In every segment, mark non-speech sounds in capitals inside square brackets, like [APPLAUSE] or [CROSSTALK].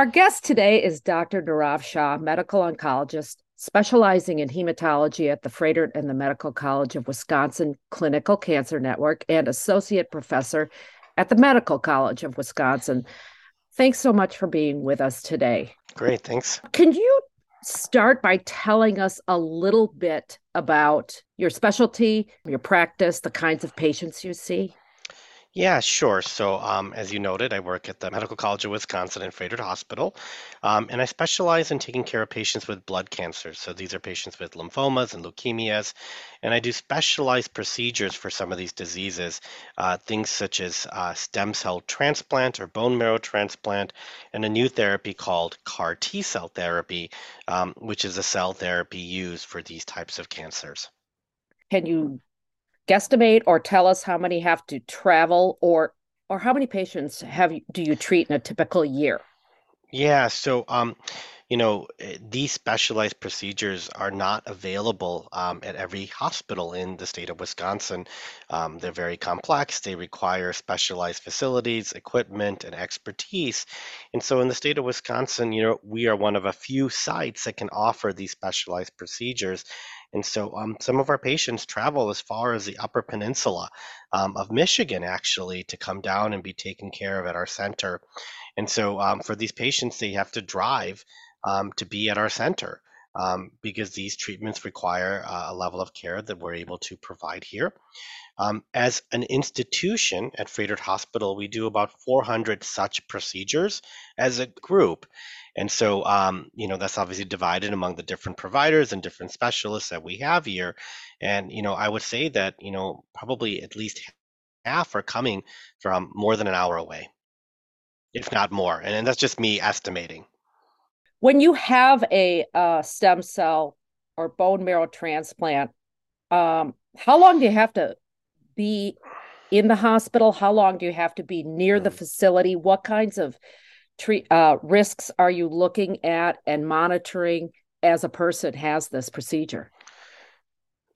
Our guest today is Dr. Nirav Shah, medical oncologist specializing in hematology at the Froedtert and the Medical College of Wisconsin Clinical Cancer Network and associate professor at the Medical College of Wisconsin. Thanks so much for being with us today. Great, thanks. Can you start by telling us a little bit about your specialty, your practice, the kinds of patients you see? Yeah, sure. So, um, as you noted, I work at the Medical College of Wisconsin and Froedtert Hospital, um, and I specialize in taking care of patients with blood cancers. So, these are patients with lymphomas and leukemias, and I do specialized procedures for some of these diseases, uh, things such as uh, stem cell transplant or bone marrow transplant, and a new therapy called CAR T cell therapy, um, which is a cell therapy used for these types of cancers. Can you guesstimate or tell us how many have to travel or or how many patients have you, do you treat in a typical year? Yeah, so um, you know, eh, these specialized procedures are not available um, at every hospital in the state of Wisconsin. Um, they're very complex. They require specialized facilities, equipment, and expertise. And so, in the state of Wisconsin, you know, we are one of a few sites that can offer these specialized procedures. And so um, some of our patients travel as far as the Upper Peninsula um, of Michigan, actually, to come down and be taken care of at our center. And so um, for these patients, they have to drive um, to be at our center um, because these treatments require uh, a level of care that we're able to provide here. Um, as an institution at Froedtert Hospital, we do about 400 such procedures as a group. And so, um, you know, that's obviously divided among the different providers and different specialists that we have here. And, you know, I would say that, you know, probably at least half are coming from more than an hour away, if not more. And, and that's just me estimating. When you have a uh, stem cell or bone marrow transplant, um, how long do you have to be in the hospital? How long do you have to be near the mm. facility? What kinds of treat uh, risks are you looking at and monitoring as a person has this procedure?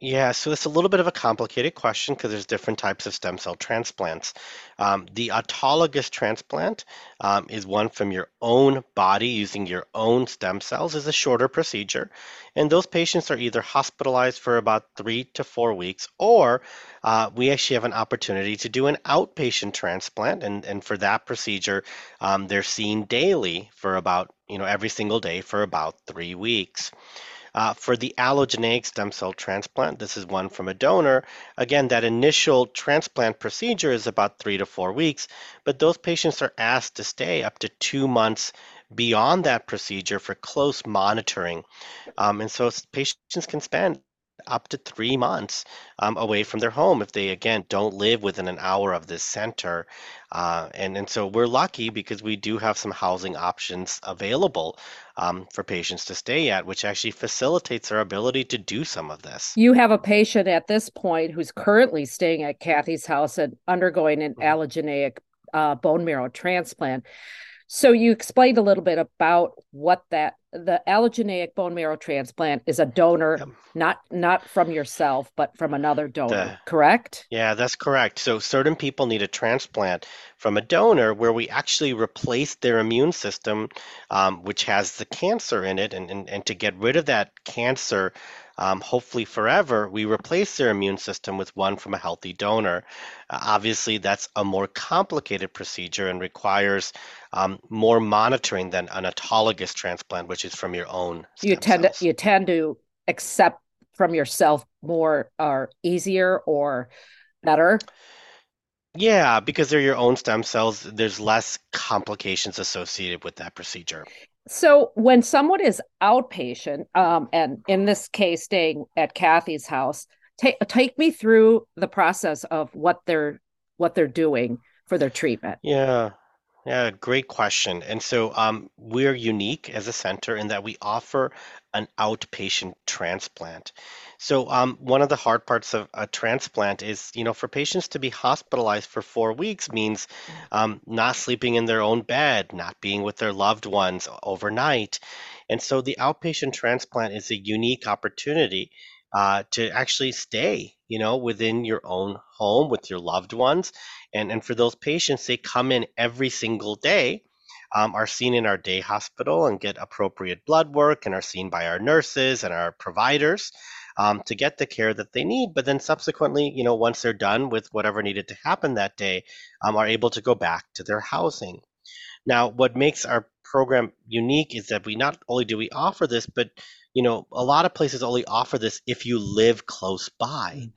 Yeah, so it's a little bit of a complicated question because there's different types of stem cell transplants. Um, the autologous transplant um, is one from your own body using your own stem cells is a shorter procedure. And those patients are either hospitalized for about three to four weeks, or uh, we actually have an opportunity to do an outpatient transplant. And, and for that procedure, um, they're seen daily for about, you know, every single day for about three weeks. Uh, for the allogeneic stem cell transplant, this is one from a donor. Again, that initial transplant procedure is about three to four weeks, but those patients are asked to stay up to two months beyond that procedure for close monitoring. Um, and so patients can spend up to three months um, away from their home if they again don't live within an hour of this center uh, and and so we're lucky because we do have some housing options available um, for patients to stay at which actually facilitates our ability to do some of this you have a patient at this point who's currently staying at kathy's house and undergoing an mm-hmm. allogeneic uh, bone marrow transplant so you explained a little bit about what that the allogeneic bone marrow transplant is a donor, yep. not not from yourself, but from another donor. The, correct? Yeah, that's correct. So certain people need a transplant from a donor where we actually replace their immune system, um, which has the cancer in it, and, and and to get rid of that cancer um, hopefully forever, we replace their immune system with one from a healthy donor. Uh, obviously, that's a more complicated procedure and requires um, more monitoring than an autologous transplant, which is from your own. You tend cells. to you tend to accept from yourself more or easier or better. Yeah, because they're your own stem cells, there's less complications associated with that procedure. So when someone is outpatient, um, and in this case, staying at Kathy's house, take take me through the process of what they're what they're doing for their treatment. Yeah. Yeah, great question. And so um, we're unique as a center in that we offer an outpatient transplant. So um, one of the hard parts of a transplant is, you know, for patients to be hospitalized for four weeks means um, not sleeping in their own bed, not being with their loved ones overnight. And so the outpatient transplant is a unique opportunity uh, to actually stay, you know, within your own home with your loved ones. And, and for those patients, they come in every single day um, are seen in our day hospital and get appropriate blood work and are seen by our nurses and our providers um, to get the care that they need. But then subsequently, you know, once they're done with whatever needed to happen that day, um, are able to go back to their housing. Now, what makes our program unique is that we not only do we offer this, but you know, a lot of places only offer this if you live close by, mm.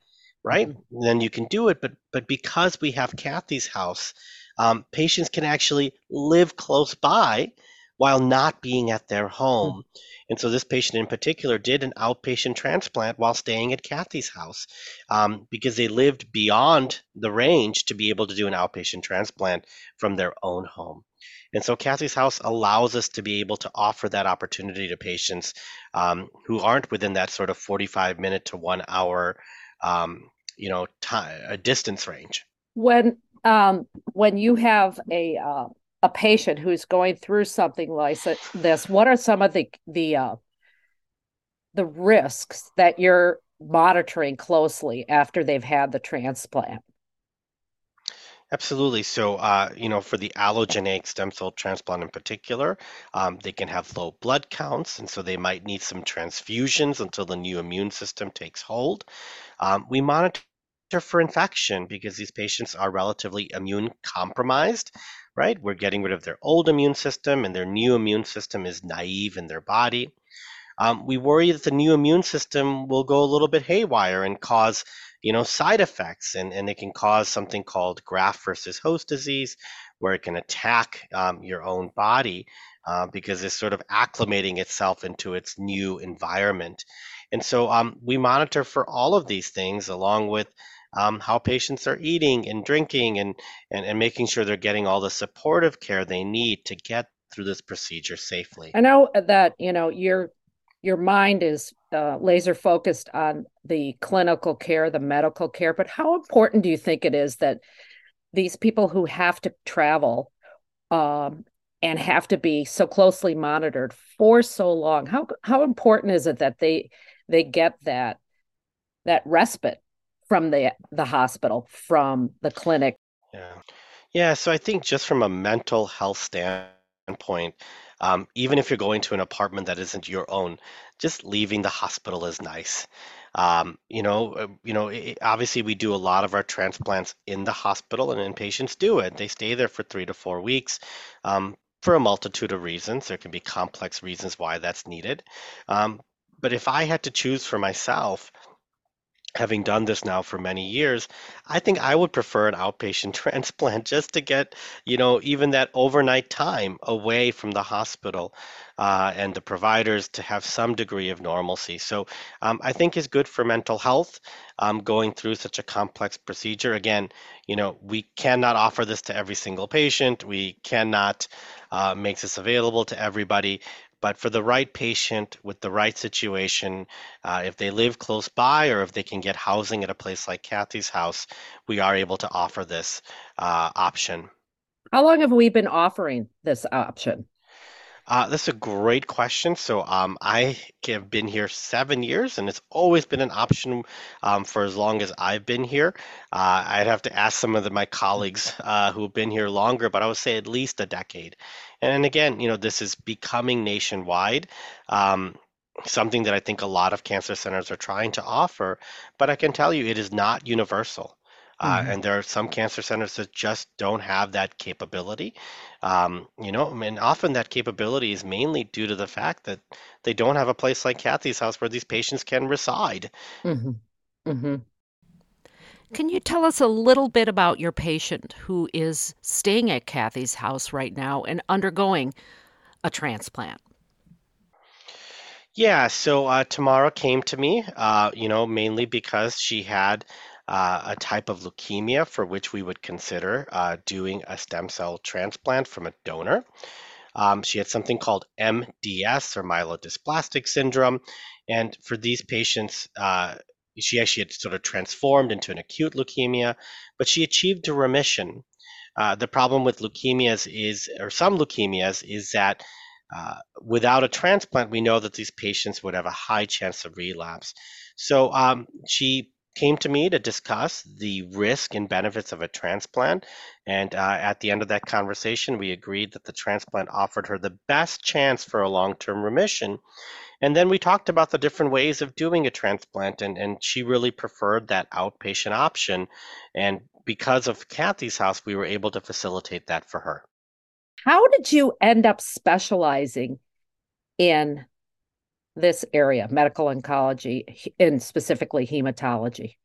Right? Mm-hmm. Then you can do it. But but because we have Kathy's house, um, patients can actually live close by while not being at their home. Mm. And so this patient in particular did an outpatient transplant while staying at Kathy's house um, because they lived beyond the range to be able to do an outpatient transplant from their own home. And so Kathy's House allows us to be able to offer that opportunity to patients um, who aren't within that sort of 45 minute to one hour, um, you know, time, a distance range. When um, when you have a uh, a patient who's going through something like this, what are some of the the uh, the risks that you're monitoring closely after they've had the transplant? Absolutely. So, uh, you know, for the allogeneic stem cell transplant in particular, um, they can have low blood counts, and so they might need some transfusions until the new immune system takes hold. Um, we monitor for infection because these patients are relatively immune compromised, right? We're getting rid of their old immune system, and their new immune system is naive in their body. Um, we worry that the new immune system will go a little bit haywire and cause you know, side effects, and, and it can cause something called graft versus host disease, where it can attack um, your own body uh, because it's sort of acclimating itself into its new environment. And so um, we monitor for all of these things along with um, how patients are eating and drinking and, and, and making sure they're getting all the supportive care they need to get through this procedure safely. I know that, you know, you're your mind is uh, laser focused on the clinical care, the medical care, but how important do you think it is that these people who have to travel um, and have to be so closely monitored for so long, how how important is it that they they get that that respite from the the hospital, from the clinic? Yeah, yeah. So I think just from a mental health standpoint, um, even if you're going to an apartment that isn't your own, just leaving the hospital is nice. Um, you know, uh, you know, it, obviously we do a lot of our transplants in the hospital, and, and patients do it. They stay there for three to four weeks. Um, for a multitude of reasons. There can be complex reasons why that's needed. Um, but if I had to choose for myself, having done this now for many years, I think I would prefer an outpatient [LAUGHS] transplant just to get, you know, even that overnight time away from the hospital uh, and the providers to have some degree of normalcy. So um, I think is good for mental health um, going through such a complex procedure. Again, you know, we cannot offer this to every single patient. We cannot uh, make this available to everybody. But for the right patient with the right situation, uh, if they live close by or if they can get housing at a place like Kathy's house, we are able to offer this uh, option. How long have we been offering this option? Uh, that's a great question. So um, I have been here seven years, and it's always been an option um, for as long as I've been here. Uh, I'd have to ask some of the, my colleagues uh, who have been here longer, but I would say at least a decade. And again, you know, this is becoming nationwide. Um, something that I think a lot of cancer centers are trying to offer, but I can tell you it is not universal. Uh, mm-hmm. and there are some cancer centers that just don't have that capability. Um, you know, and often that capability is mainly due to the fact that they don't have a place like Kathy's house where these patients can reside. Mm-hmm. Mm-hmm. Can you tell us a little bit about your patient who is staying at Kathy's house right now and undergoing a transplant? Yeah, so uh, Tamara came to me, uh, you know, mainly because she had uh, a type of leukemia for which we would consider uh, doing a stem cell transplant from a donor. Um, she had something called MDS or myelodysplastic syndrome. And for these patients, uh, she actually had sort of transformed into an acute leukemia, but she achieved a remission. Uh, the problem with leukemias is, or some leukemias, is that uh, without a transplant, we know that these patients would have a high chance of relapse. So um, she came to me to discuss the risk and benefits of a transplant. And uh, at the end of that conversation, we agreed that the transplant offered her the best chance for a long term remission. And then we talked about the different ways of doing a transplant, and, and she really preferred that outpatient option. And because of Kathy's house, we were able to facilitate that for her. How did you end up specializing in this area, medical oncology, and specifically hematology?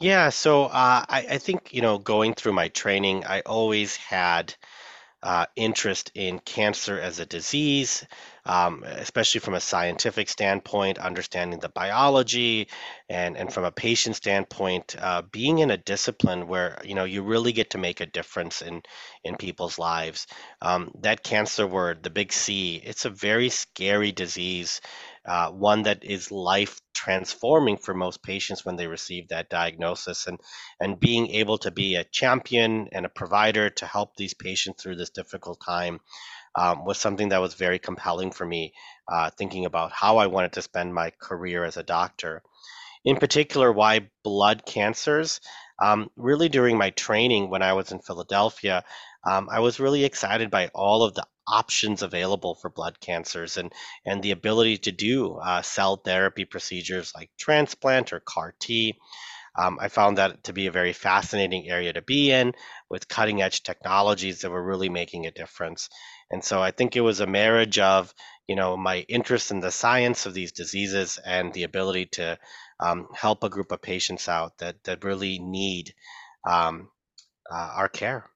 Yeah, so uh, I, I think, you know, going through my training, I always had uh, interest in cancer as a disease, um, especially from a scientific standpoint, understanding the biology, and and from a patient standpoint, uh, being in a discipline where you know you really get to make a difference in in people's lives. Um, that cancer word, the big C, it's a very scary disease uh, one that is life transforming for most patients when they receive that diagnosis and and being able to be a champion and a provider to help these patients through this difficult time um, was something that was very compelling for me uh, thinking about how i wanted to spend my career as a doctor in particular why blood cancers um, really during my training when i was in philadelphia um, i was really excited by all of the options available for blood cancers and and the ability to do uh, cell therapy procedures like transplant or CAR T. Um, I found that to be a very fascinating area to be in with cutting edge technologies that were really making a difference. And so I think it was a marriage of, you know, my interest in the science of these diseases and the ability to um, help a group of patients out that, that really need um, uh, our care.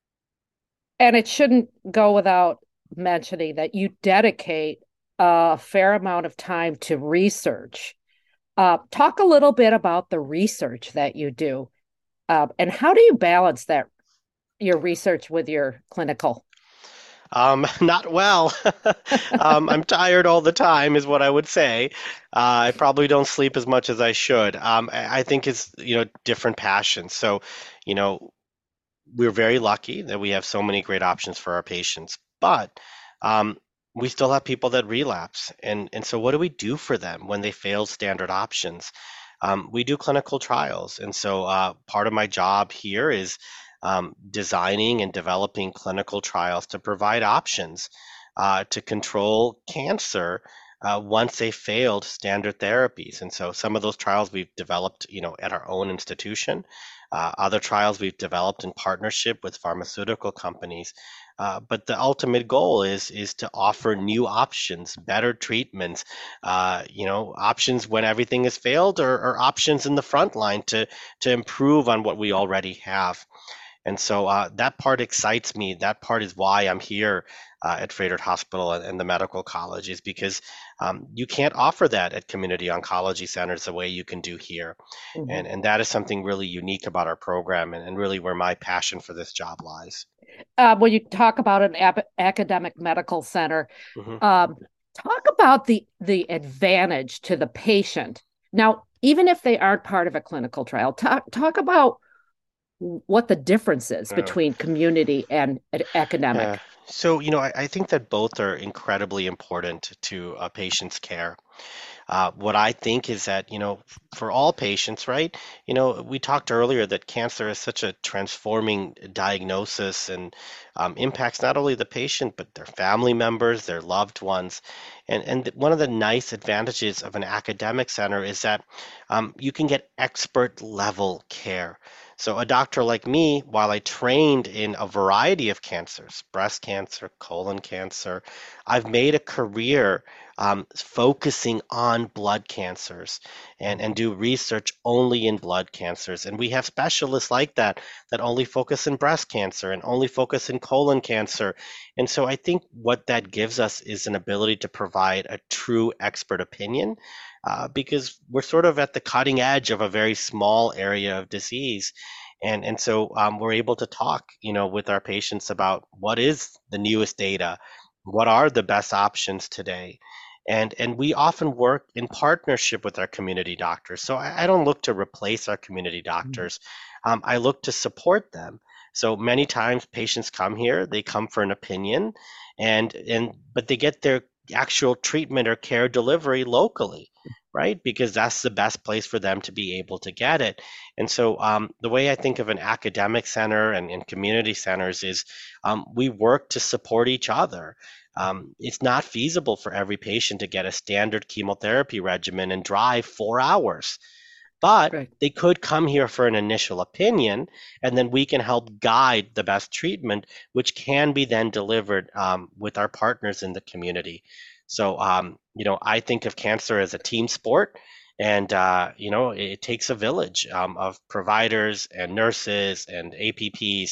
And it shouldn't go without mentioning that you dedicate a fair amount of time to research. Uh, talk a little bit about the research that you do, uh, and how do you balance that your research with your clinical? Um, [LAUGHS] not well. [LAUGHS] um, I'm tired all the time, is what I would say. Uh, I probably don't sleep as much as I should. Um, I, I think it's you know different passions. So, you know, we're very lucky that we have so many great options for our patients. But um, we still have people that relapse. And, and so, what do we do for them when they fail standard options? Um, we do clinical trials. And so, uh, part of my job here is um, designing and developing clinical trials to provide options uh, to control cancer uh, once they failed standard therapies. And so some of those trials we've developed, you know, at our own institution. Uh, other trials we've developed in partnership with pharmaceutical companies uh, but the ultimate goal is is to offer new options, better treatments, uh, you know, options when everything has failed, or, or, options in the front line to to improve on what we already have. And so uh, that part excites me. That part is why I'm here uh, at Froedtert Hospital and, and, the medical college, is because um, you can't offer that at community oncology centers the way you can do here. Mm-hmm. And, and that is something really unique about our program and, and really where my passion for this job lies. Uh, when you talk about an ap- academic medical center, mm-hmm. um, talk about the the advantage to the patient. Now, even if they aren't part of a clinical trial, talk talk about what the difference is between community and academic. So, you know, I, I, think that both are incredibly important to a patient's care. Uh, what I think is that, you know, for all patients, right? You know, we talked earlier that cancer is such a transforming diagnosis and um, impacts not only the patient, but their family members, their loved ones. And, and one of the nice advantages of an academic center is that um, you can get expert level care. So, a doctor like me, while I trained in a variety of cancers, breast cancer, colon cancer, I've made a career um, focusing on blood cancers and, and do research only in blood cancers. And we have specialists like that that only focus in breast cancer and only focus in colon cancer. And so I think what that gives us is an ability to provide a true expert opinion uh, because we're sort of at the cutting edge of a very small area of disease. And, and so um, we're able to talk, you know, with our patients about what is the newest data, what are the best options today, and and we often work in partnership with our community doctors. So I, I don't look to replace our community mm-hmm. doctors. Um, I look to support them. So many times patients come here, they come for an opinion, and and but they get their actual treatment or care delivery locally right? Because that's the best place for them to be able to get it. And so um, the way I think of an academic center and, and community centers is um, we work to support each other. Um, it's not feasible for every patient to get a standard chemotherapy regimen and drive four hours. But right. they could come here for an initial opinion, and then we can help guide the best treatment, which can be then delivered um, with our partners in the community. So, um, you know, I think of cancer as a team sport. And, uh, you know, it, takes a village um, of providers and nurses and APPs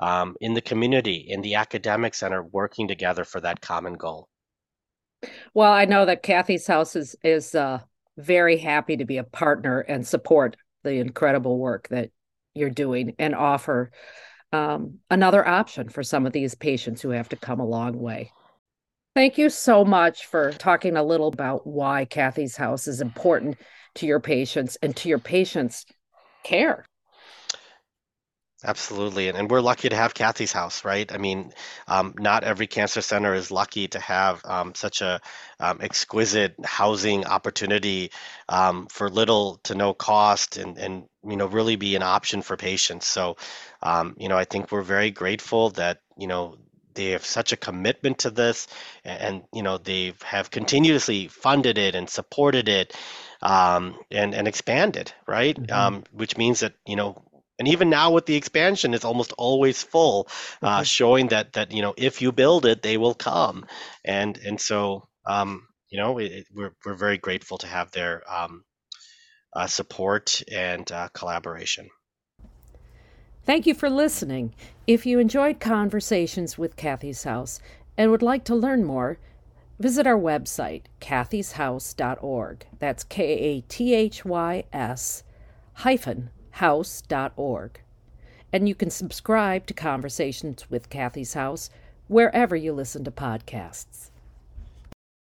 um, in the community, in the academic center, working together for that common goal. Well, I know that Kathy's House is, is uh, very happy to be a partner and support the incredible work that you're doing and offer um, another option for some of these patients who have to come a long way. Thank you so much for talking a little about why Kathy's House is important to your patients and to your patients' care. Absolutely. And, and we're lucky to have Kathy's house, right? I mean, um, not every cancer center is lucky to have um, such a um, exquisite housing opportunity um, for little to no cost and, and, you know, really be an option for patients. So, um, you know, I think we're very grateful that, you know, they have such a commitment to this and, and you know they have continuously funded it and supported it um, and and expanded right mm-hmm. um, which means that you know and even now with the expansion it's almost always full uh, mm-hmm. showing that that you know if you build it they will come and and so um, you know it, we're, we're very grateful to have their um, uh, support and uh, collaboration Thank you for listening. If you enjoyed conversations with Kathy's House and would like to learn more, visit our website, kathyshouse.org. That's K A T H Y S hyphen house.org. And you can subscribe to Conversations with Kathy's House wherever you listen to podcasts.